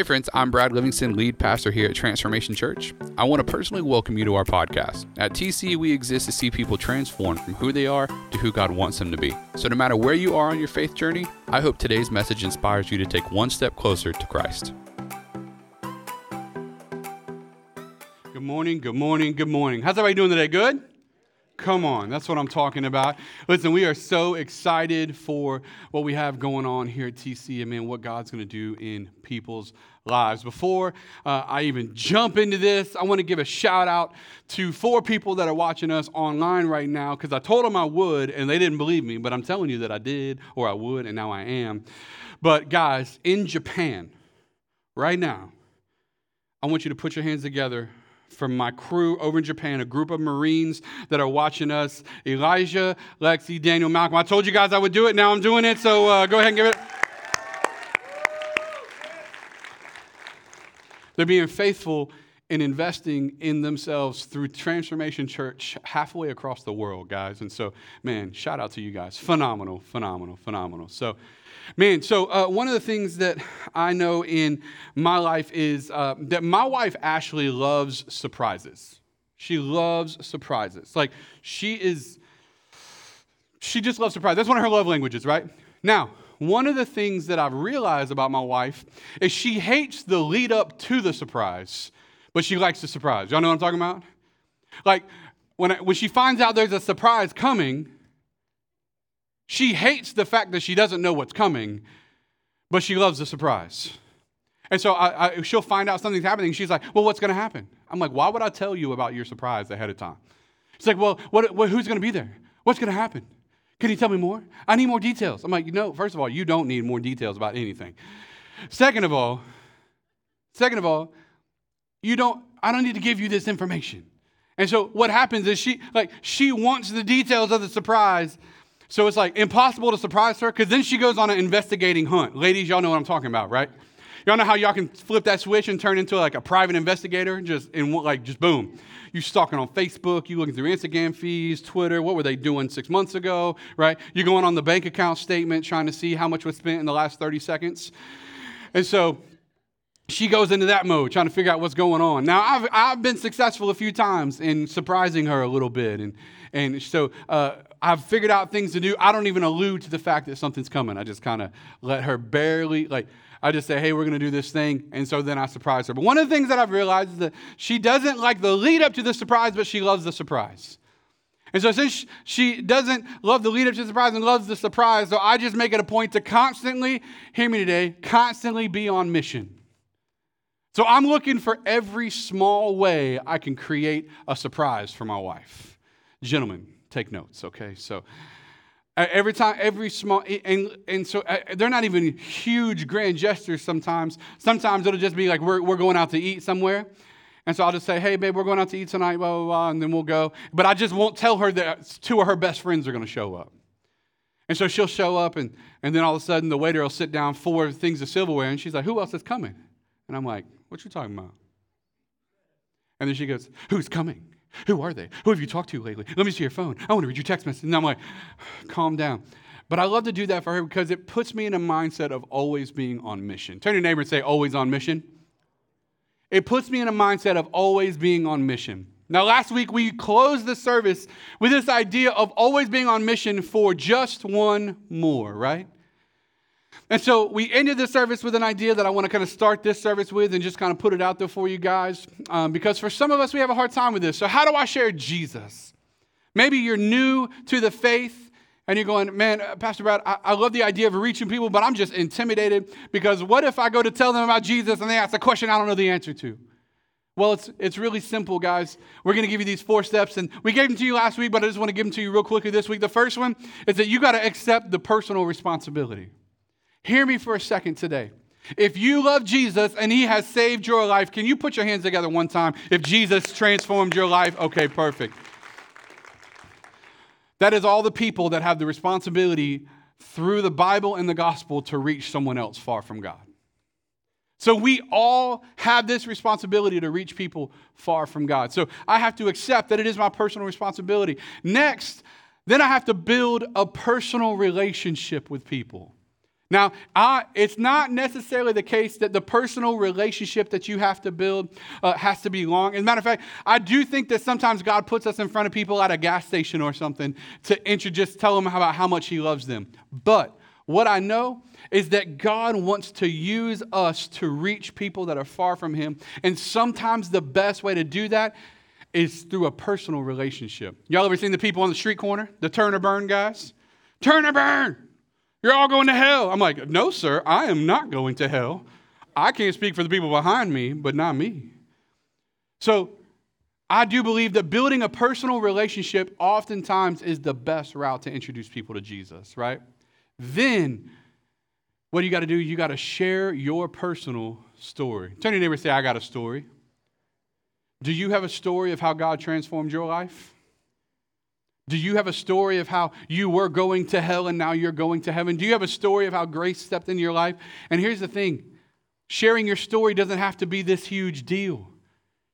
Hey, friends, I'm Brad Livingston, lead pastor here at Transformation Church. I want to personally welcome you to our podcast. At TC, we exist to see people transformed from who they are to who God wants them to be. So, no matter where you are on your faith journey, I hope today's message inspires you to take one step closer to Christ. Good morning, good morning, good morning. How's everybody doing today? Good? Come on, that's what I'm talking about. Listen, we are so excited for what we have going on here at TC and man, what God's going to do in people's lives. Before uh, I even jump into this, I want to give a shout out to four people that are watching us online right now because I told them I would and they didn't believe me, but I'm telling you that I did or I would and now I am. But guys, in Japan, right now, I want you to put your hands together from my crew over in Japan, a group of Marines that are watching us Elijah, Lexi, Daniel, Malcolm. I told you guys I would do it. Now I'm doing it. So uh, go ahead and give it. They're being faithful in investing in themselves through Transformation Church halfway across the world, guys. And so, man, shout out to you guys. Phenomenal, phenomenal, phenomenal. So, Man, so uh, one of the things that I know in my life is uh, that my wife Ashley loves surprises. She loves surprises. Like, she is, she just loves surprises. That's one of her love languages, right? Now, one of the things that I've realized about my wife is she hates the lead up to the surprise, but she likes the surprise. Y'all know what I'm talking about? Like, when, I, when she finds out there's a surprise coming, she hates the fact that she doesn't know what's coming, but she loves the surprise. And so I, I, she'll find out something's happening. She's like, Well, what's going to happen? I'm like, Why would I tell you about your surprise ahead of time? She's like, Well, what, what, who's going to be there? What's going to happen? Can you tell me more? I need more details. I'm like, know, first of all, you don't need more details about anything. Second of all, second of all, you don't, I don't need to give you this information. And so what happens is she, like, she wants the details of the surprise so it's like impossible to surprise her because then she goes on an investigating hunt. Ladies, y'all know what I'm talking about, right? Y'all know how y'all can flip that switch and turn into like a private investigator, just in like just boom. You stalking on Facebook, you looking through Instagram feeds, Twitter. What were they doing six months ago, right? You're going on the bank account statement trying to see how much was spent in the last 30 seconds. And so she goes into that mode, trying to figure out what's going on. Now, I've, I've been successful a few times in surprising her a little bit. And, and so uh, I've figured out things to do. I don't even allude to the fact that something's coming. I just kind of let her barely, like, I just say, hey, we're going to do this thing. And so then I surprise her. But one of the things that I've realized is that she doesn't like the lead up to the surprise, but she loves the surprise. And so since she doesn't love the lead up to the surprise and loves the surprise, so I just make it a point to constantly, hear me today, constantly be on mission. So I'm looking for every small way I can create a surprise for my wife. Gentlemen, take notes, okay? So uh, every time, every small, and, and so uh, they're not even huge grand gestures sometimes. Sometimes it'll just be like we're, we're going out to eat somewhere. And so I'll just say, hey, babe, we're going out to eat tonight, blah, blah, blah, and then we'll go. But I just won't tell her that two of her best friends are going to show up. And so she'll show up, and, and then all of a sudden the waiter will sit down four things of silverware, and she's like, who else is coming? And I'm like, what you talking about? And then she goes, who's coming? Who are they? Who have you talked to lately? Let me see your phone. I want to read your text message. And I'm like, calm down. But I love to do that for her because it puts me in a mindset of always being on mission. Turn to your neighbor and say, always on mission. It puts me in a mindset of always being on mission. Now, last week we closed the service with this idea of always being on mission for just one more, right? And so we ended the service with an idea that I want to kind of start this service with and just kind of put it out there for you guys. Um, because for some of us, we have a hard time with this. So, how do I share Jesus? Maybe you're new to the faith and you're going, man, uh, Pastor Brad, I, I love the idea of reaching people, but I'm just intimidated because what if I go to tell them about Jesus and they ask a question I don't know the answer to? Well, it's, it's really simple, guys. We're going to give you these four steps, and we gave them to you last week, but I just want to give them to you real quickly this week. The first one is that you got to accept the personal responsibility. Hear me for a second today. If you love Jesus and he has saved your life, can you put your hands together one time? If Jesus transformed your life, okay, perfect. That is all the people that have the responsibility through the Bible and the gospel to reach someone else far from God. So we all have this responsibility to reach people far from God. So I have to accept that it is my personal responsibility. Next, then I have to build a personal relationship with people. Now, I, it's not necessarily the case that the personal relationship that you have to build uh, has to be long. As a matter of fact, I do think that sometimes God puts us in front of people at a gas station or something to introduce, tell them about how much He loves them. But what I know is that God wants to use us to reach people that are far from Him. And sometimes the best way to do that is through a personal relationship. Y'all ever seen the people on the street corner, the turn or burn guys? Turn or burn! You're all going to hell. I'm like, no, sir, I am not going to hell. I can't speak for the people behind me, but not me. So I do believe that building a personal relationship oftentimes is the best route to introduce people to Jesus, right? Then what do you got to do? You got to share your personal story. Turn your neighbor and say, I got a story. Do you have a story of how God transformed your life? Do you have a story of how you were going to hell and now you're going to heaven? Do you have a story of how grace stepped into your life? And here's the thing sharing your story doesn't have to be this huge deal.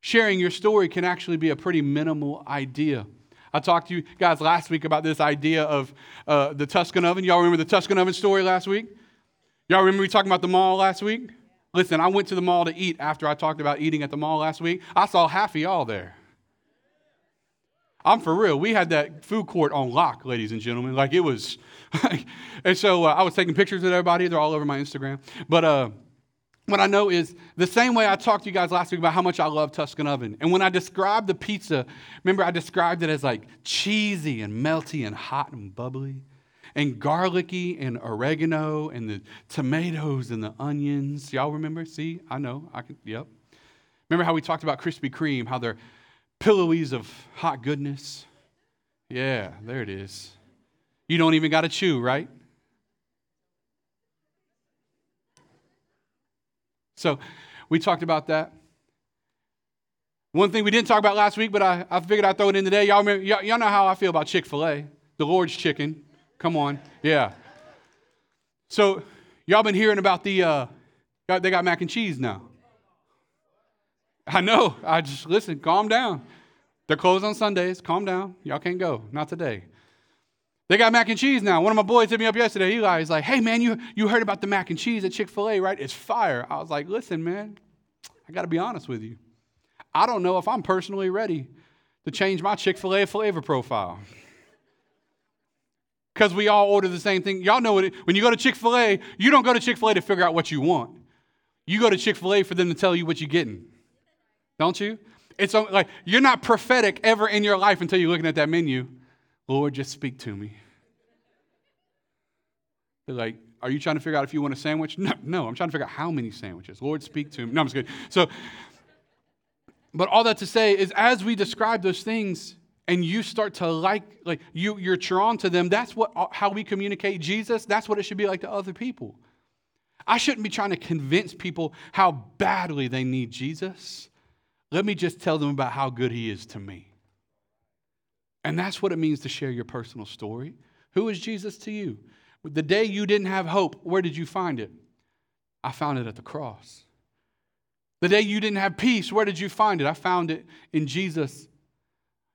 Sharing your story can actually be a pretty minimal idea. I talked to you guys last week about this idea of uh, the Tuscan oven. Y'all remember the Tuscan oven story last week? Y'all remember we talking about the mall last week? Listen, I went to the mall to eat after I talked about eating at the mall last week. I saw half of y'all there. I'm for real. We had that food court on lock, ladies and gentlemen. Like it was. and so uh, I was taking pictures with everybody. They're all over my Instagram. But uh, what I know is the same way I talked to you guys last week about how much I love Tuscan oven. And when I described the pizza, remember I described it as like cheesy and melty and hot and bubbly and garlicky and oregano and the tomatoes and the onions. Y'all remember? See, I know. I can. Yep. Remember how we talked about Krispy Kreme? How they're pillowies of hot goodness. Yeah, there it is. You don't even got to chew, right? So we talked about that. One thing we didn't talk about last week, but I, I figured I'd throw it in today. Y'all, remember, y'all, y'all know how I feel about Chick fil A, the Lord's chicken. Come on. Yeah. So y'all been hearing about the, uh, they got mac and cheese now. I know. I just, listen, calm down. They're closed on Sundays. Calm down. Y'all can't go. Not today. They got mac and cheese now. One of my boys hit me up yesterday. Eli is like, hey, man, you, you heard about the mac and cheese at Chick fil A, right? It's fire. I was like, listen, man, I got to be honest with you. I don't know if I'm personally ready to change my Chick fil A flavor profile. Because we all order the same thing. Y'all know what it, when you go to Chick fil A, you don't go to Chick fil A to figure out what you want. You go to Chick fil A for them to tell you what you're getting. Don't you? It's like you're not prophetic ever in your life until you're looking at that menu. Lord, just speak to me. They're like, are you trying to figure out if you want a sandwich? No, no, I'm trying to figure out how many sandwiches. Lord, speak to me. No, I'm just kidding. So, but all that to say is as we describe those things and you start to like, like you, you're drawn to them, that's what uh, how we communicate Jesus. That's what it should be like to other people. I shouldn't be trying to convince people how badly they need Jesus. Let me just tell them about how good he is to me. And that's what it means to share your personal story. Who is Jesus to you? The day you didn't have hope, where did you find it? I found it at the cross. The day you didn't have peace, where did you find it? I found it in Jesus.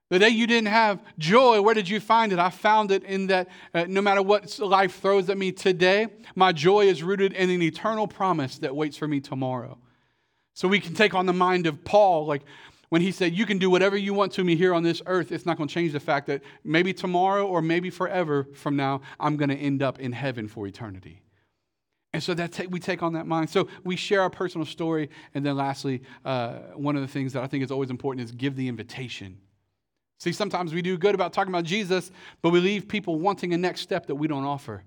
The day you didn't have joy, where did you find it? I found it in that uh, no matter what life throws at me today, my joy is rooted in an eternal promise that waits for me tomorrow. So we can take on the mind of Paul, like when he said, You can do whatever you want to me here on this earth, it's not going to change the fact that maybe tomorrow or maybe forever from now, I'm going to end up in heaven for eternity. And so that we take on that mind. So we share our personal story. And then lastly, uh, one of the things that I think is always important is give the invitation. See, sometimes we do good about talking about Jesus, but we leave people wanting a next step that we don't offer.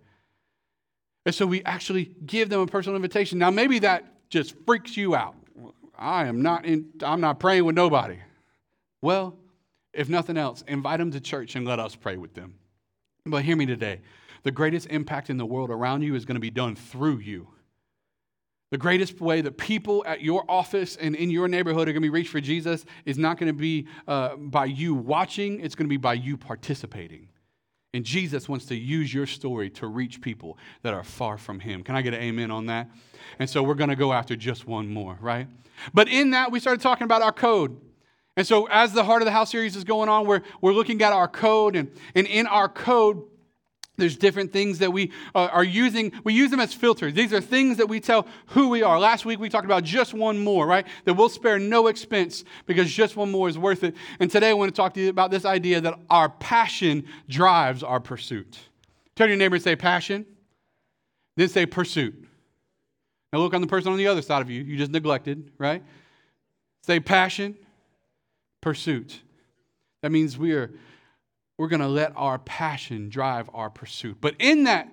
And so we actually give them a personal invitation. Now, maybe that just freaks you out. I am not in, I'm not praying with nobody. Well, if nothing else, invite them to church and let us pray with them. But hear me today. The greatest impact in the world around you is going to be done through you. The greatest way that people at your office and in your neighborhood are going to be reached for Jesus is not going to be uh, by you watching, it's going to be by you participating. And Jesus wants to use your story to reach people that are far from Him. Can I get an amen on that? And so we're going to go after just one more, right? But in that, we started talking about our code. And so as the Heart of the House series is going on, we're, we're looking at our code. And, and in our code, There's different things that we uh, are using. We use them as filters. These are things that we tell who we are. Last week we talked about just one more, right? That we'll spare no expense because just one more is worth it. And today I want to talk to you about this idea that our passion drives our pursuit. Tell your neighbor and say passion, then say pursuit. Now look on the person on the other side of you, you just neglected, right? Say passion, pursuit. That means we are we're going to let our passion drive our pursuit. But in that,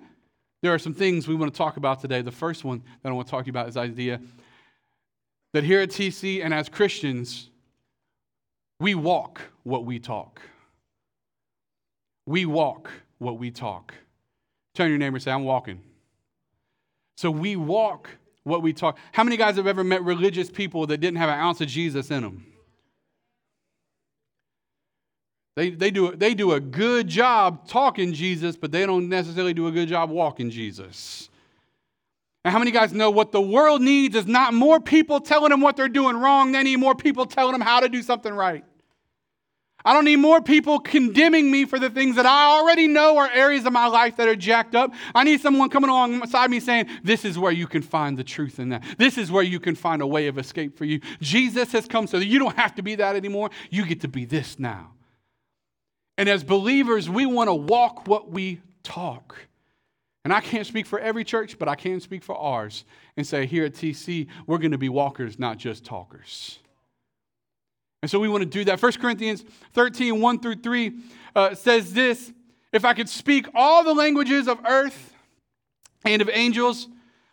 there are some things we want to talk about today. The first one that I want to talk to you about is idea that here at TC and as Christians, we walk what we talk. We walk what we talk. Turn your neighbor and say, I'm walking. So we walk what we talk. How many guys have ever met religious people that didn't have an ounce of Jesus in them? They, they, do, they do a good job talking Jesus, but they don't necessarily do a good job walking Jesus. And how many guys know what the world needs is not more people telling them what they're doing wrong, they need more people telling them how to do something right. I don't need more people condemning me for the things that I already know are areas of my life that are jacked up. I need someone coming alongside me saying, This is where you can find the truth in that. This is where you can find a way of escape for you. Jesus has come so that you don't have to be that anymore. You get to be this now. And as believers, we want to walk what we talk. And I can't speak for every church, but I can speak for ours and say here at TC, we're going to be walkers, not just talkers. And so we want to do that. 1 Corinthians 13, 1 through 3 uh, says this If I could speak all the languages of earth and of angels,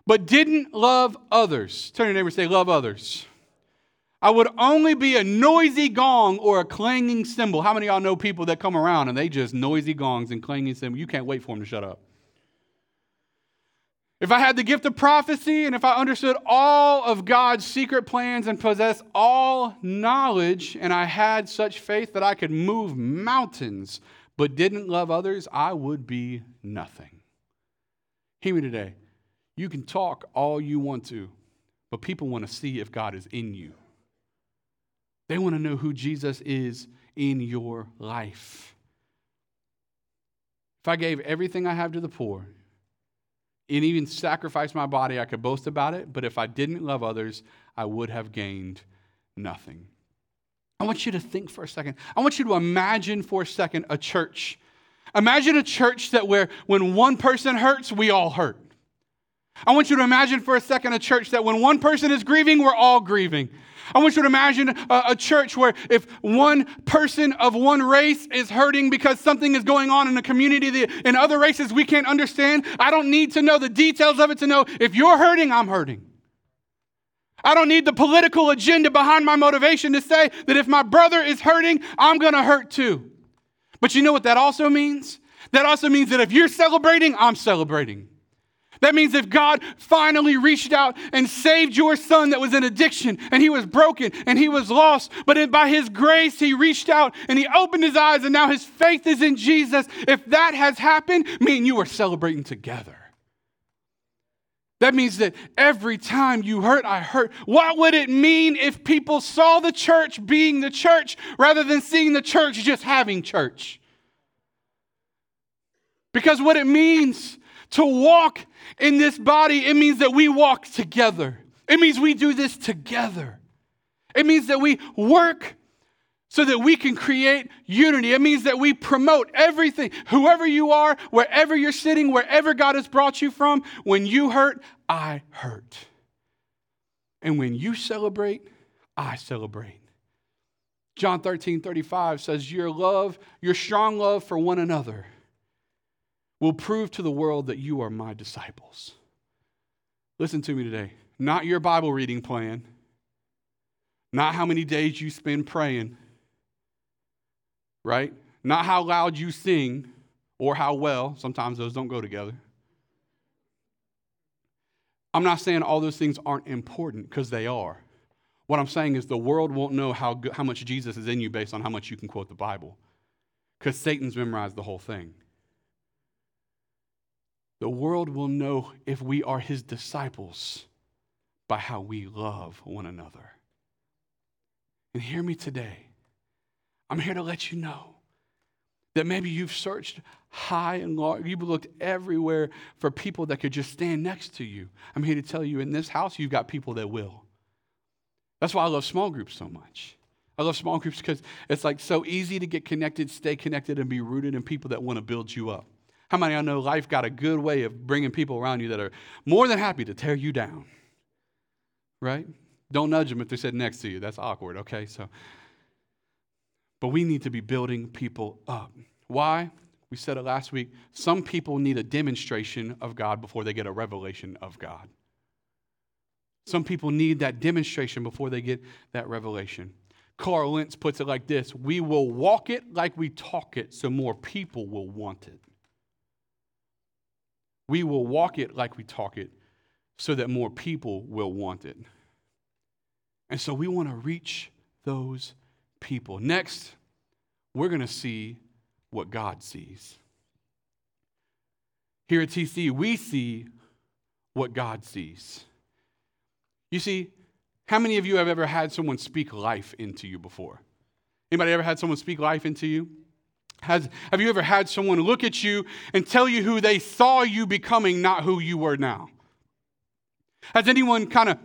but didn't love others, turn your neighbor and say, Love others. I would only be a noisy gong or a clanging cymbal. How many y'all know people that come around and they just noisy gongs and clanging cymbals? You can't wait for them to shut up. If I had the gift of prophecy and if I understood all of God's secret plans and possessed all knowledge and I had such faith that I could move mountains but didn't love others, I would be nothing. Hear me today. You can talk all you want to, but people want to see if God is in you. They want to know who Jesus is in your life. If I gave everything I have to the poor and even sacrificed my body, I could boast about it, but if I didn't love others, I would have gained nothing. I want you to think for a second. I want you to imagine for a second a church. Imagine a church that where when one person hurts, we all hurt. I want you to imagine for a second a church that when one person is grieving, we're all grieving. I want you to imagine a, a, church where if one person of one race is hurting because something is going on in a community that in other races we can't understand, I don't need to know the details of it to know if you're hurting, I'm hurting. I don't need the political agenda behind my motivation to say that if my brother is hurting, I'm going to hurt too. But you know what that also means? That also means that if you're celebrating, I'm celebrating. That means if God finally reached out and saved your son that was in addiction and he was broken and he was lost, but by his grace he reached out and he opened his eyes and now his faith is in Jesus, if that has happened, me and you are celebrating together. That means that every time you hurt, I hurt. What would it mean if people saw the church being the church rather than seeing the church just having church? Because what it means to walk in this body, it means that we walk together. It means we do this together. It means that we work so that we can create unity. It means that we promote everything, whoever you are, wherever you're sitting, wherever God has brought you from. When you hurt, I hurt. And when you celebrate, I celebrate. John 13, 35 says, Your love, your strong love for one another will prove to the world that you are my disciples. Listen to me today. Not your Bible reading plan, not how many days you spend praying, right? Not how loud you sing or how well. Sometimes those don't go together. I'm not saying all those things aren't important because they are. What I'm saying is the world won't know how, good, how much Jesus is in you based on how much you can quote the Bible because Satan's memorized the whole thing. The world will know if we are his disciples by how we love one another. And hear me today. I'm here to let you know That maybe you've searched high and low, you've looked everywhere for people that could just stand next to you. I'm here to tell you in this house, you've got people that will. That's why I love small groups so much. I love small groups because it's like so easy to get connected, stay connected, and be rooted in people that want to build you up. How many I know life got a good way of bringing people around you that are more than happy to tear you down? Right? Don't nudge them if they sit next to you. That's awkward, okay? So, but we need to be building people up. Why? We said it last week. Some people need a demonstration of God before they get a revelation of God. Some people need that demonstration before they get that revelation. Carl Lentz puts it like this We will walk it like we talk it, so more people will want it. We will walk it like we talk it, so that more people will want it. And so we want to reach those people. Next, we're going to see what God sees. Here at TC, we see what God sees. You see, how many of you have ever had someone speak life into you before? Anybody ever had someone speak life into you? Has, have you ever had someone look at you and tell you who they saw you becoming, not who you were now? Has anyone kind of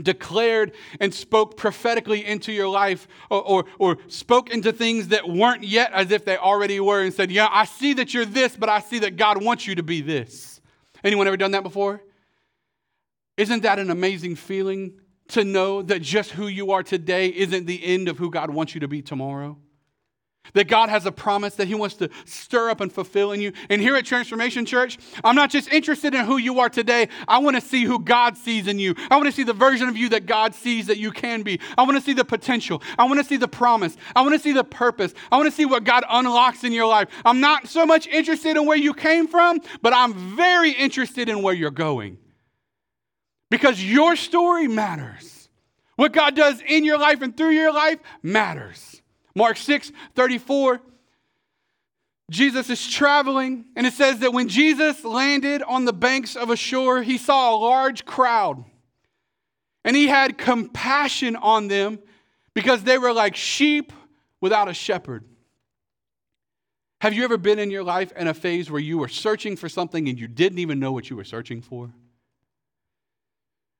declared and spoke prophetically into your life or, or, or, spoke into things that weren't yet as if they already were and said, Yeah, I see that you're this, but I see that God wants you to be this? Anyone ever done that before? Isn't that an amazing feeling to know that just who you are today isn't the end of who God wants you to be tomorrow? That God has a promise that He wants to stir up and fulfill in you. And here at Transformation Church, I'm not just interested in who you are today. I want to see who God sees in you. I want to see the version of you that God sees that you can be. I want to see the potential. I want to see the promise. I want to see the purpose. I want to see what God unlocks in your life. I'm not so much interested in where you came from, but I'm very interested in where you're going. Because your story matters. What God does in your life and through your life matters. Mark 6 34. Jesus is traveling, and it says that when Jesus landed on the banks of a shore, he saw a large crowd. And he had compassion on them because they were like sheep without a shepherd. Have you ever been in your life in a phase where you were searching for something and you didn't even know what you were searching for?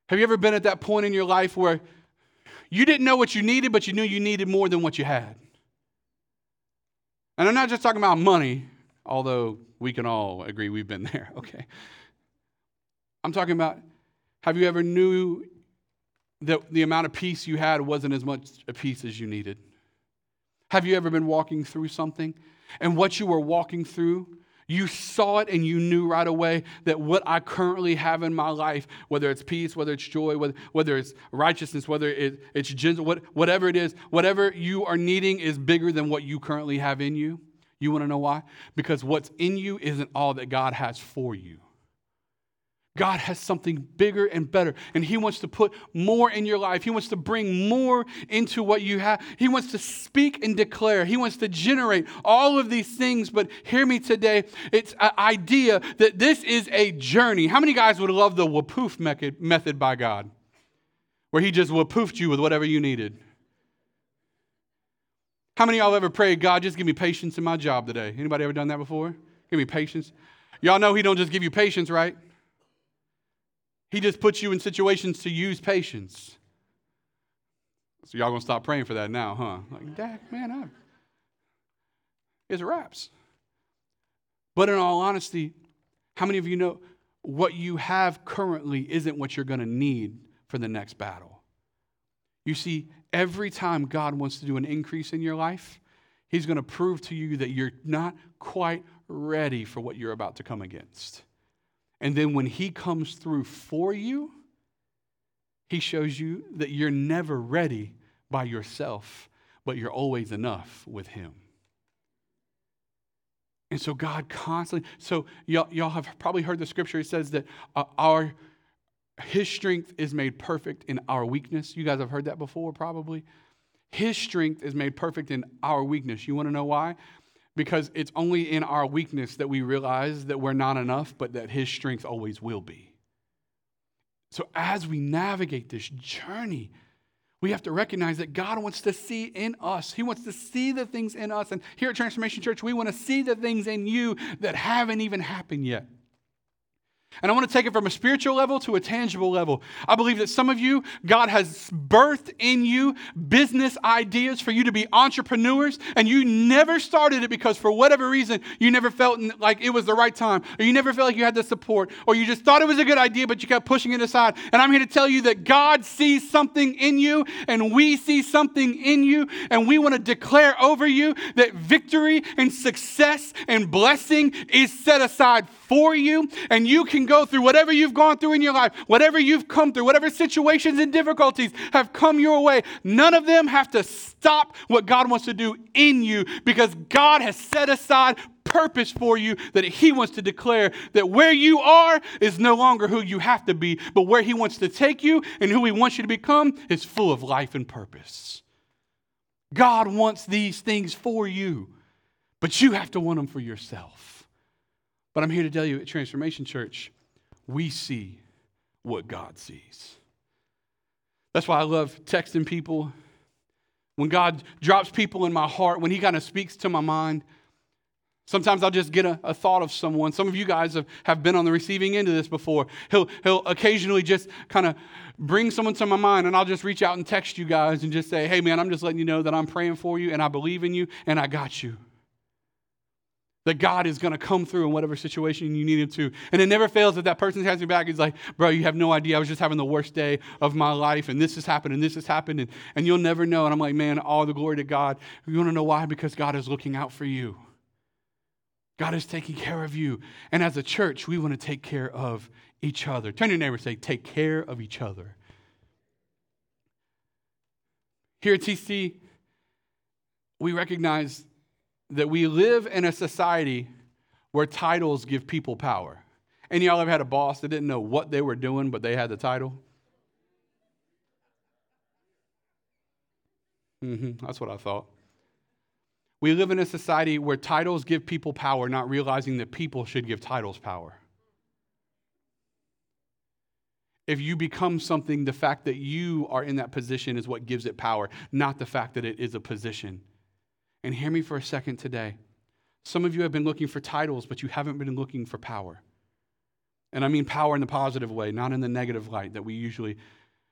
Have you ever been at that point in your life where you didn't know what you needed, but you knew you needed more than what you had? And I'm not just talking about money, although we can all agree we've been there, okay? I'm talking about have you ever knew that the amount of peace you had wasn't as much a peace as you needed? Have you ever been walking through something and what you were walking through you saw it and you knew right away that what I currently have in my life, whether it's peace, whether it's joy, whether, whether it's righteousness, whether it, it's gentle, what, whatever it is, whatever you are needing is bigger than what you currently have in you. You want to know why? Because what's in you isn't all that God has for you. God has something bigger and better, and He wants to put more in your life. He wants to bring more into what you have. He wants to speak and declare. He wants to generate all of these things. But hear me today it's an idea that this is a journey. How many guys would love the wapoof method by God, where He just wapoofed you with whatever you needed? How many of y'all ever prayed, God, just give me patience in my job today? Anybody ever done that before? Give me patience. Y'all know He don't just give you patience, right? He just puts you in situations to use patience. So y'all gonna stop praying for that now, huh? Like, Dak, man, I it's raps. But in all honesty, how many of you know what you have currently isn't what you're gonna need for the next battle? You see, every time God wants to do an increase in your life, He's gonna prove to you that you're not quite ready for what you're about to come against. And then when He comes through for you, He shows you that you're never ready by yourself, but you're always enough with Him. And so God constantly, so y'all, y'all have probably heard the scripture. It says that uh, our His strength is made perfect in our weakness. You guys have heard that before, probably. His strength is made perfect in our weakness. You want to know why? Because it's only in our weakness that we realize that we're not enough, but that His strength always will be. So, as we navigate this journey, We have to recognize that God wants to see in us. He wants to see the things in us. And here at Transformation Church, we want to see the things in you that haven't even happened yet. And I want to take it from a spiritual level to a tangible level. I believe that some of you, God has birthed in you business ideas for you to be entrepreneurs, and you never started it because for whatever reason, you never felt like it was the right time, or you never felt like you had the support, or you just thought it was a good idea, but you kept pushing it aside. And I'm here to tell you that God sees something in you, and we see something in you, and we want to declare over you that victory and success and blessing is set aside for you, and you can go through whatever you've gone through in your life, whatever you've come through, whatever situations and difficulties have come your way. None of them have to stop what God wants to do in you because God has set aside purpose for you that He wants to declare that where you are is no longer who you have to be, but where He wants to take you and who He wants you to become is full of life and purpose. God wants these things for you, but you have to want them for yourself. But I'm here to tell you at Transformation Church, we see what God sees. That's why I love texting people. When God drops people in my heart, when He kind of speaks to my mind, Sometimes I'll just get a, a, thought of someone. Some of you guys have, have been on the receiving end of this before. He'll, he'll occasionally just kind of bring someone to my mind, and I'll just reach out and text you guys and just say, hey, man, I'm just letting you know that I'm praying for you, and I believe in you, and I got you that God is going to come through in whatever situation you need him to. And it never fails that that person has your back. He's like, bro, you have no idea. I was just having the worst day of my life, and this has happened, and this has happened, and, and you'll never know. And I'm like, man, all the glory to God. You want to know why? Because God is looking out for you. God is taking care of you. And as a church, we want to take care of each other. Turn your neighbor and say, take care of each other. Here at TC, we recognize that we live in a society where titles give people power. Any y'all ever had a boss that didn't know what they were doing, but they had the title? Mm-hmm, that's what I thought. We live in a society where titles give people power, not realizing that people should give titles power. If you become something, the fact that you are in that position is what gives it power, not the fact that it is a position. And hear me for a second today. Some of you have been looking for titles, but you haven't been looking for power. And I mean power in the positive way, not in the negative light that we usually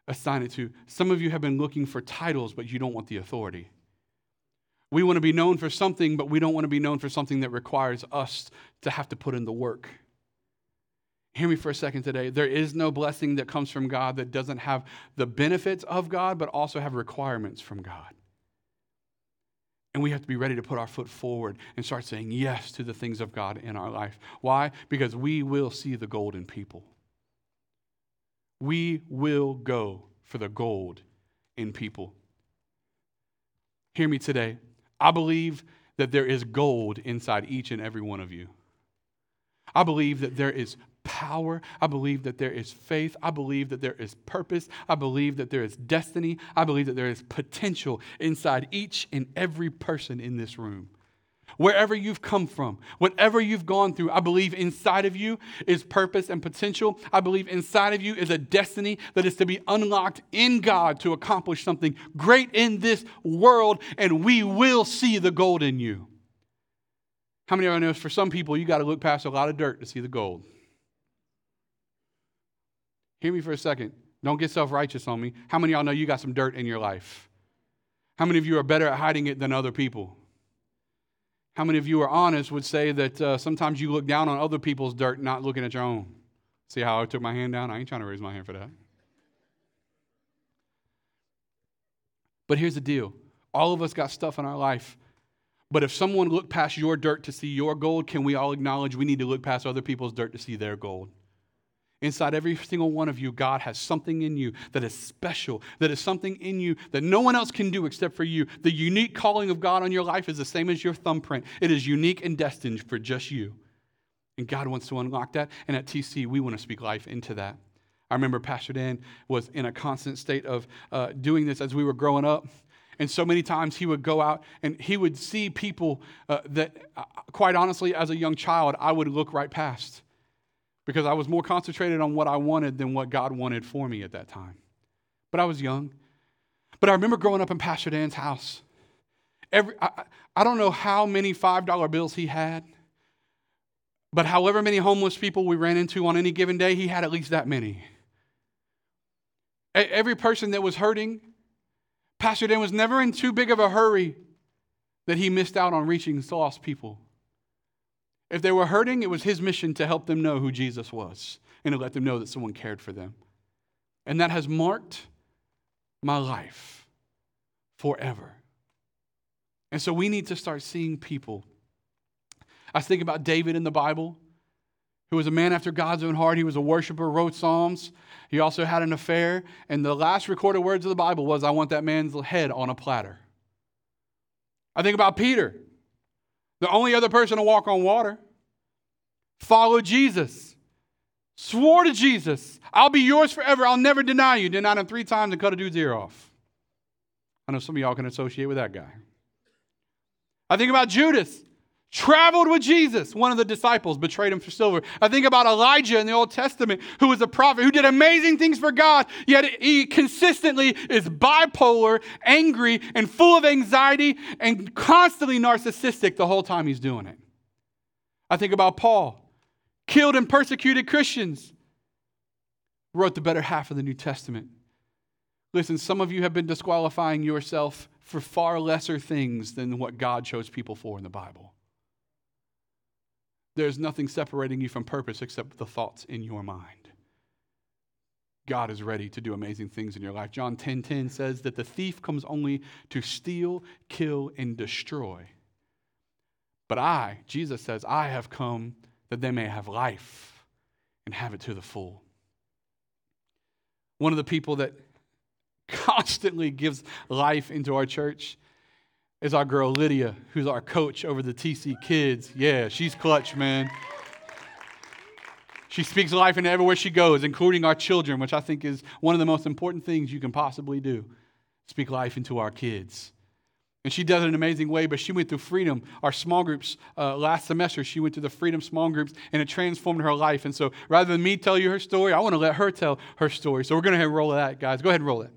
assign it to. Some of you have been looking for titles, but you don't want the authority. We want to be known for something, but we don't want to be known for something that requires us to have to put in the work. Hear me for a second today. There is no blessing that comes from God that doesn't have the benefits of God, but also have requirements from God. And we have to be ready to put our foot forward and start saying yes to the things of God in our life. Why? Because we will see the golden people. We will go for the gold in people. Hear me today. I believe that there is gold inside each and every one of you. I believe that there is power. I believe that there is faith. I believe that there is purpose. I believe that there is destiny. I believe that there is potential inside each and every person in this room. Wherever you've come from, whatever you've gone through, I believe inside of you is purpose and potential. I believe inside of you is a destiny that is to be unlocked in God to accomplish something great in this world, and we will see the gold in you. How many of you know for some people, you got to look past a lot of dirt to see the gold? Hear me for a second. Don't get self righteous on me. How many of y'all know you got some dirt in your life? How many of you are better at hiding it than other people? How many of you are honest would say that uh, sometimes you look down on other people's dirt, not looking at your own? See how I took my hand down? I ain't trying to raise my hand for that. But here's the deal all of us got stuff in our life. But if someone looked past your dirt to see your gold, can we all acknowledge we need to look past other people's dirt to see their gold? Inside every single one of you, God has something in you that is special, that is something in you that no one else can do except for you. The unique calling of God on your life is the same as your thumbprint, it is unique and destined for just you. And God wants to unlock that. And at TC, we want to speak life into that. I remember Pastor Dan was in a constant state of uh, doing this as we were growing up. And so many times he would go out and he would see people uh, that, uh, quite honestly, as a young child, I would look right past because I was more concentrated on what I wanted than what God wanted for me at that time. But I was young. But I remember growing up in Pastor Dan's house. Every, I, I don't know how many $5 bills he had, but however many homeless people we ran into on any given day, he had at least that many. Every person that was hurting, Pastor Dan was never in too big of a hurry that he missed out on reaching lost people. If they were hurting, it was his mission to help them know who Jesus was and to let them know that someone cared for them. And that has marked my life forever. And so we need to start seeing people. I think about David in the Bible, who was a man after God's own heart. He was a worshiper, wrote Psalms. He also had an affair. And the last recorded words of the Bible was, I want that man's head on a platter. I think about Peter, the only other person to walk on water, followed Jesus, swore to Jesus, I'll be yours forever. I'll never deny you. Denied him three times and cut a dude's ear off. I know some of y'all can associate with that guy. I think about Judas, traveled with Jesus, one of the disciples, betrayed him for silver. I think about Elijah in the Old Testament, who was a prophet who did amazing things for God, yet he consistently is bipolar, angry, and full of anxiety, and constantly narcissistic the whole time he's doing it. I think about Paul, killed and persecuted Christians, wrote the better half of the New Testament. Listen, some of you have been disqualifying yourself for far lesser things than what God chose people for in the Bible. There's nothing separating you from purpose except the thoughts in your mind. God is ready to do amazing things in your life. John 10:10 10, 10 says that the thief comes only to steal, kill and destroy. But I, Jesus says, I have come that they may have life and have it to the full. One of the people that constantly gives life into our church is our girl Lydia, who's our coach over the TC kids. Yeah, she's clutch, man. She speaks life into everywhere she goes, including our children, which I think is one of the most important things you can possibly do. Speak life into our kids. And she does it in an amazing way, but she went through Freedom, our small groups uh, last semester. She went to the Freedom small groups, and it transformed her life. And so rather than me tell you her story, I want to let her tell her story. So we're going to roll that, guys. Go ahead and roll it.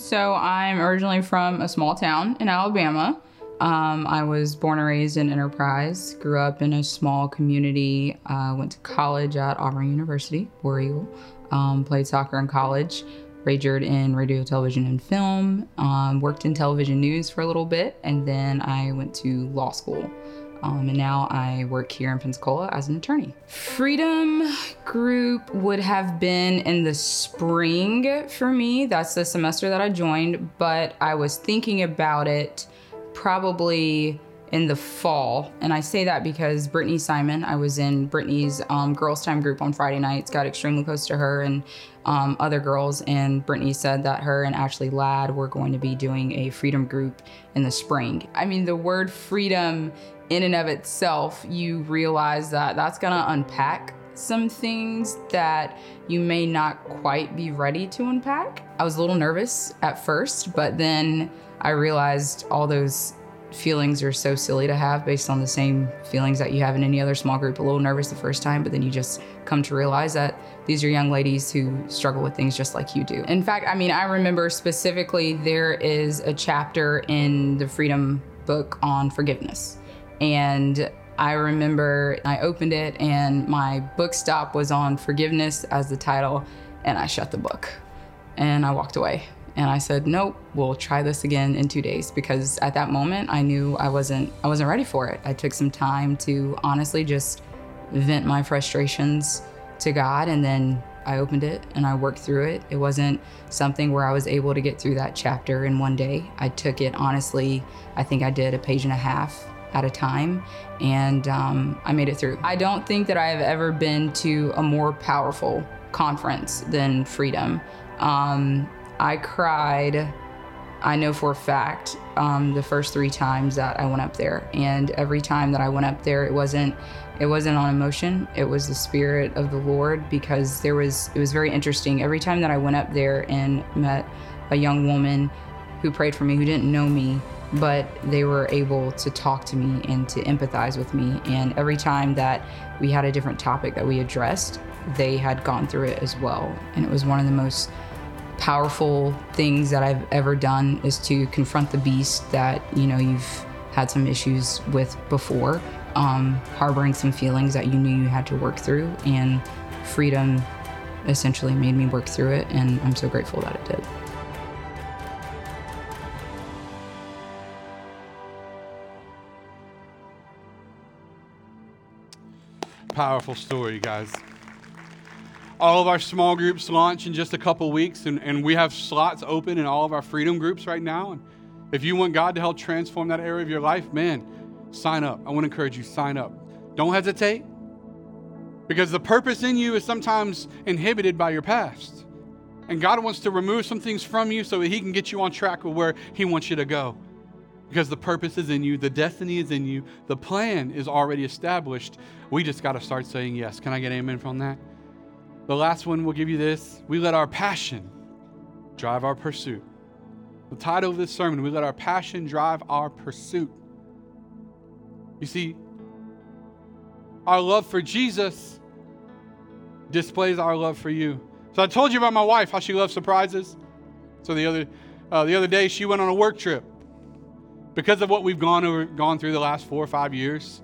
So I'm originally from a small town in Alabama. Um, I was born and raised in Enterprise, grew up in a small community, uh, went to college at Auburn University, War Eagle, um, played soccer in college, majored in radio, television, and film, um, worked in television news for a little bit, and then I went to law school. Um, and now I work here in Pensacola as an attorney. Freedom Group would have been in the spring for me. That's the semester that I joined, but I was thinking about it probably in the fall. And I say that because Brittany Simon, I was in Brittany's um, girls' time group on Friday nights, got extremely close to her and um, other girls. And Brittany said that her and Ashley Ladd were going to be doing a freedom group in the spring. I mean, the word freedom in and of itself, you realize that that's going to unpack some things that you may not quite be ready to unpack. I was a little nervous at first, but then I realized all those feelings are so silly to have based on the same feelings that you have in any other small group. A little nervous the first time, but then you just come to realize that these are young ladies who struggle with things just like you do. In fact, I mean, I remember specifically there is a chapter in the Freedom book on forgiveness. And I remember I opened it and my book stop was on forgiveness as the title, and I shut the book and I walked away. And I said, "Nope, we'll try this again in 2 days" because at that moment I knew I wasn't I wasn't ready for it. I took some time to honestly just vent my frustrations to God and then I opened it and I worked through it. It wasn't something where I was able to get through that chapter in one day. I took it honestly, I think I did a page and a half at a time, and um, I made it through. I don't think that I have ever been to a more powerful conference than Freedom. Um, I cried I know for a fact um, the first three times that I went up there, and every time that I went up there, it wasn't it wasn't on emotion. It was the spirit of the Lord because there was it was very interesting. Every time that I went up there and met a young woman who prayed for me who didn't know me, but they were able to talk to me and to empathize with me. And every time that we had a different topic that we addressed, they had gone through it as well. And it was one of the most powerful things that I've ever done is to confront the beast that, you know, you've had some issues with before, um, harboring some feelings that you knew you had to work through. And freedom essentially made me work through it. And I'm so grateful that it did. Powerful story, guys. All of our small groups launch in just a couple weeks, and, and we have slots open in all of our freedom groups right now. And if you want God to help transform that area of your life, man, sign up. I want to encourage you, sign up. Don't hesitate, because the purpose in you is sometimes inhibited by your past. And God wants to remove some things from you so that He can get you on track with where He wants you to go because the purpose is in you, the destiny is in you, the plan is already established. We just got to start saying yes. Can I get amen from that? The last one will give you this. We let our passion drive our pursuit. The title of this sermon, we let our passion drive our pursuit. You see, our love for Jesus displays our love for you. So I told you about my wife, how she loves surprises. So the other, uh, the other day, she went on a work trip because of what we've gone over, gone through the last four or five years,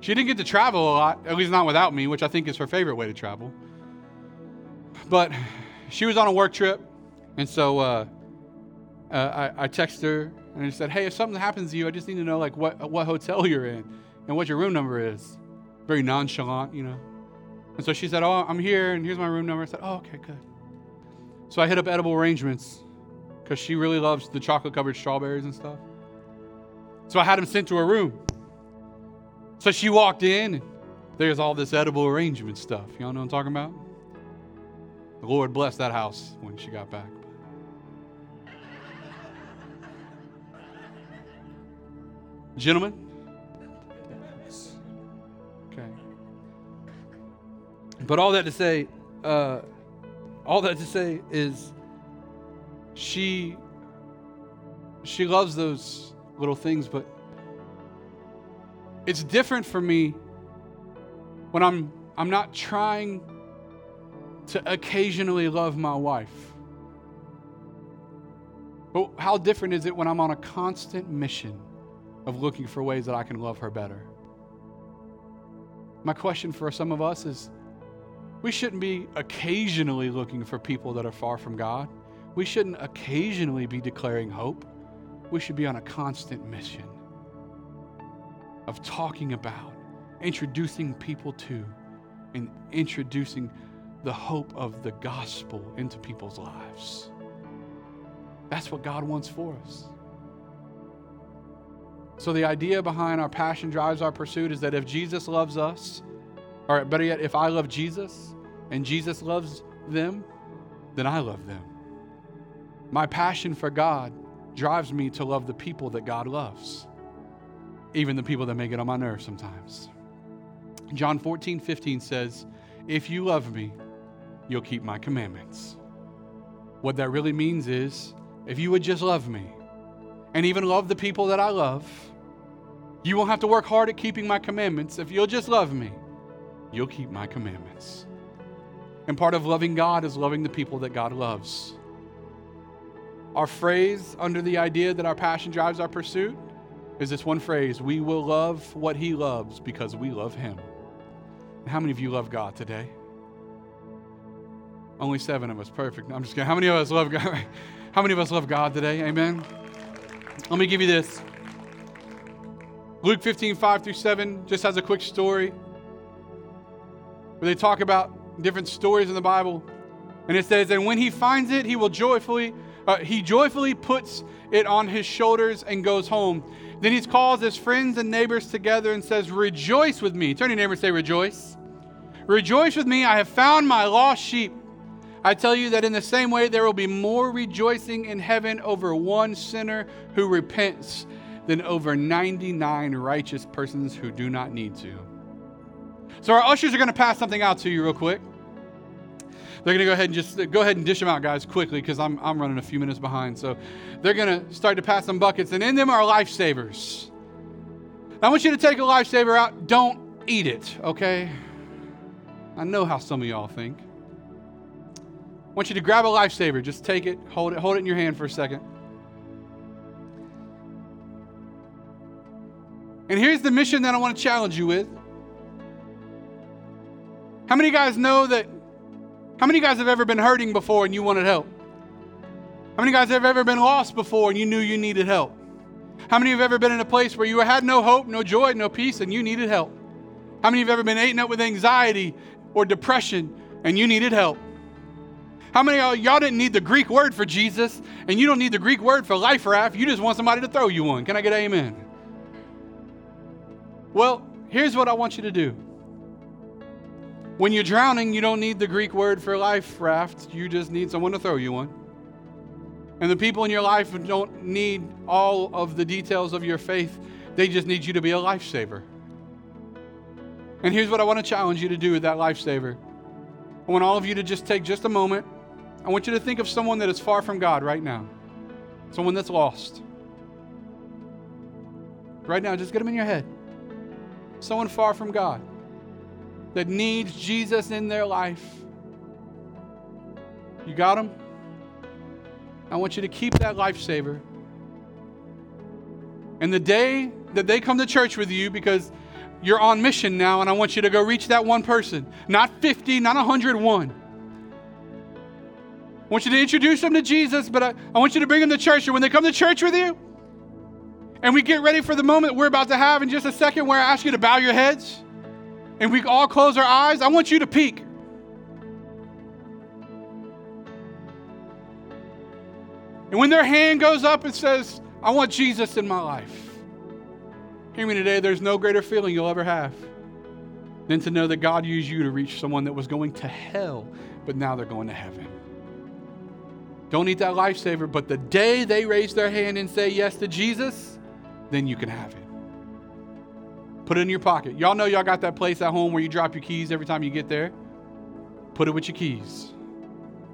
she didn't get to travel a lot, at least not without me, which I think is her favorite way to travel. But she was on a work trip, and so uh, uh, I, I texted her and I said, "Hey, if something happens to you, I just need to know like what what hotel you're in and what your room number is." Very nonchalant, you know. And so she said, "Oh, I'm here, and here's my room number." I said, "Oh, okay, good." So I hit up Edible Arrangements because she really loves the chocolate covered strawberries and stuff. So I had him sent to her room. So she walked in, and there's all this edible arrangement stuff. Y'all know what I'm talking about? The Lord blessed that house when she got back. Gentlemen? Okay. But all that to say, uh, all that to say is she she loves those little things, but it's different for me when I'm I'm not trying to occasionally love my wife. But how different is it when I'm on a constant mission of looking for ways that I can love her better? My question for some of us is we shouldn't be occasionally looking for people that are far from God. We shouldn't occasionally be declaring hope we should be on a constant mission of talking about, introducing people to, and introducing the hope of the gospel into people's lives. That's what God wants for us. So, the idea behind our passion drives our pursuit is that if Jesus loves us, or better yet, if I love Jesus and Jesus loves them, then I love them. My passion for God drives me to love the people that God loves, even the people that may get on my nerves sometimes. John 14, 15 says, If you love me, you'll keep my commandments. What that really means is, if you would just love me and even love the people that I love, you won't have to work hard at keeping my commandments. If you'll just love me, you'll keep my commandments. And part of loving God is loving the people that God loves. Our phrase under the idea that our passion drives our pursuit is this one phrase We will love what He loves because we love Him. How many of you love God today? Only seven of us. Perfect. I'm just kidding. How many of us love God? How many of us love God today? Amen. Let me give you this. Luke 15, 5 through 7 just has a quick story where they talk about different stories in the Bible. And it says, And when he finds it, he will joyfully uh, he joyfully puts it on his shoulders and goes home. Then he calls his friends and neighbors together and says, Rejoice with me. Turn your neighbor and say, Rejoice. Rejoice with me. I have found my lost sheep. I tell you that in the same way, there will be more rejoicing in heaven over one sinner who repents than over 99 righteous persons who do not need to. So, our ushers are going to pass something out to you real quick. They're going to go ahead and just go ahead and dish them out, guys, quickly, because I'm, I'm running a few minutes behind. So, they're going to start to pass some buckets, and in them are lifesavers. I want you to take a lifesaver out. Don't eat it, okay? I know how some of y'all think. I want you to grab a lifesaver. Just take it, hold it, hold it in your hand for a second. And here's the mission that I want to challenge you with. How many of you guys know that? How many guys have ever been hurting before and you wanted help? How many guys have ever been lost before and you knew you needed help? How many have ever been in a place where you had no hope, no joy, no peace, and you needed help? How many of you have ever been eaten up with anxiety or depression and you needed help? How many of y'all didn't need the Greek word for Jesus and you don't need the Greek word for life raft? You just want somebody to throw you one. Can I get amen? Well, here's what I want you to do. When you're drowning, you don't need the Greek word for life raft. You just need someone to throw you one. And the people in your life don't need all of the details of your faith, they just need you to be a lifesaver. And here's what I want to challenge you to do with that lifesaver. I want all of you to just take just a moment. I want you to think of someone that is far from God right now, someone that's lost. Right now, just get them in your head. Someone far from God that needs Jesus in their life. You got them? I want you to keep that lifesaver. And the day that they come to church with you, because you're on mission now, and I want you to go reach that one person. Not 50, not 101. I want you to introduce them to Jesus, but I, I want you to bring them to church. And when they come to church with you, and we get ready for the moment we're about to have in just a second, where I ask you to bow your heads and we all close our eyes, I want you to peek. And when their hand goes up and says, I want Jesus in my life, hear me today, there's no greater feeling you'll ever have than to know that God used you to reach someone that was going to hell, but now they're going to heaven. Don't eat that lifesaver, but the day they raise their hand and say yes to Jesus, then you can have it. Put it in your pocket. Y'all know y'all got that place at home where you drop your keys every time you get there? Put it with your keys.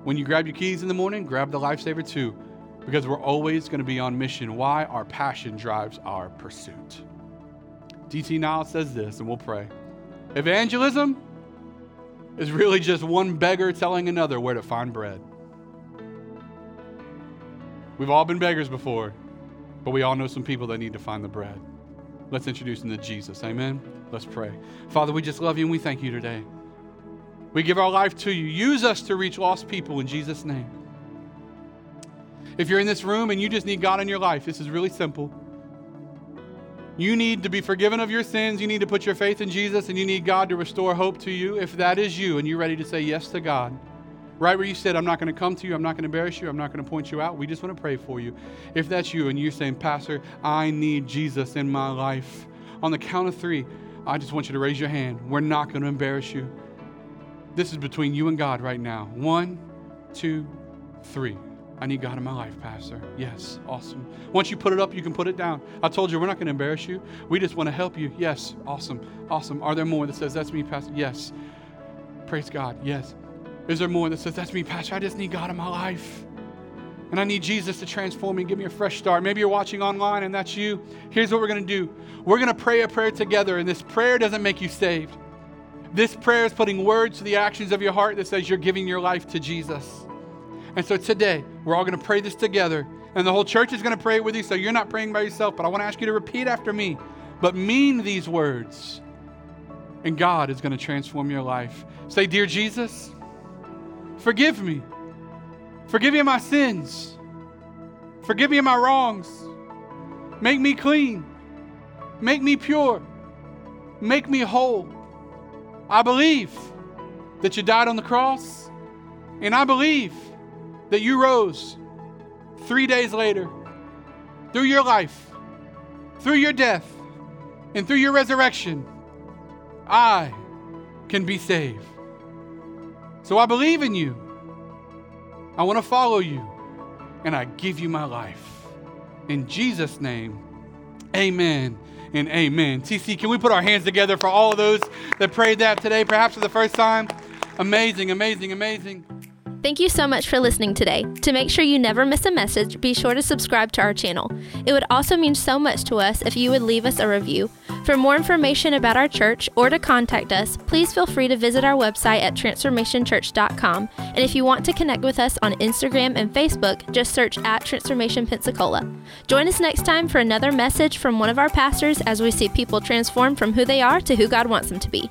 When you grab your keys in the morning, grab the lifesaver too because we're always going to be on mission. Why? Our passion drives our pursuit. D.T. Niles says this, and we'll pray. Evangelism is really just one beggar telling another where to find bread. We've all been beggars before, but we all know some people that need to find the bread. Let's introduce them to Jesus. Amen. Let's pray. Father, we just love you and we thank you today. We give our life to you. Use us to reach lost people in Jesus' name. If you're in this room and you just need God in your life, this is really simple. You need to be forgiven of your sins. You need to put your faith in Jesus and you need God to restore hope to you. If that is you and you're ready to say yes to God, right where you said, I'm not going to come to you, I'm not going to embarrass you, I'm not going to point you out, we just want to pray for you. If that's you and you're saying, Pastor, I need Jesus in my life, on the count of three, I just want you to raise your hand. We're not going to embarrass you. This is between you and God right now. One, two, three. I need God in my life, Pastor. Yes, awesome. Once you put it up, you can put it down. I told you we're not going to embarrass you. We just want to help you. Yes, awesome, awesome. Are there more that says that's me, Pastor? Yes. Praise God. Yes. Is there more that says that's me, Pastor? I just need God in my life. And I need Jesus to transform me and give me a fresh start. Maybe you're watching online and that's you. Here's what we're going to do we're going to pray a prayer together, and this prayer doesn't make you saved. This prayer is putting words to the actions of your heart that says you're giving your life to Jesus. And so today, we're all going to pray this together. And the whole church is going to pray with you, so you're not praying by yourself. But I want to ask you to repeat after me, but mean these words. And God is going to transform your life. Say, Dear Jesus, forgive me. Forgive me my sins. Forgive me my wrongs. Make me clean. Make me pure. Make me whole. I believe that you died on the cross, and I believe that you rose three days later through your life, through your death, and through your resurrection, I can be saved. So I believe in you. I want to follow you, and I give you my life. In Jesus' name, amen and amen. TC, can we put our hands together for all of those that prayed that today, perhaps for the first time? Amazing, amazing, amazing. Thank you so much for listening today. To make sure you never miss a message, be sure to subscribe to our channel. It would also mean so much to us if you would leave us a review. For more information about our church or to contact us, please feel free to visit our website at transformationchurch.com. And if you want to connect with us on Instagram and Facebook, just search at Transformation Pensacola. Join us next time for another message from one of our pastors as we see people transform from who they are to who God wants them to be.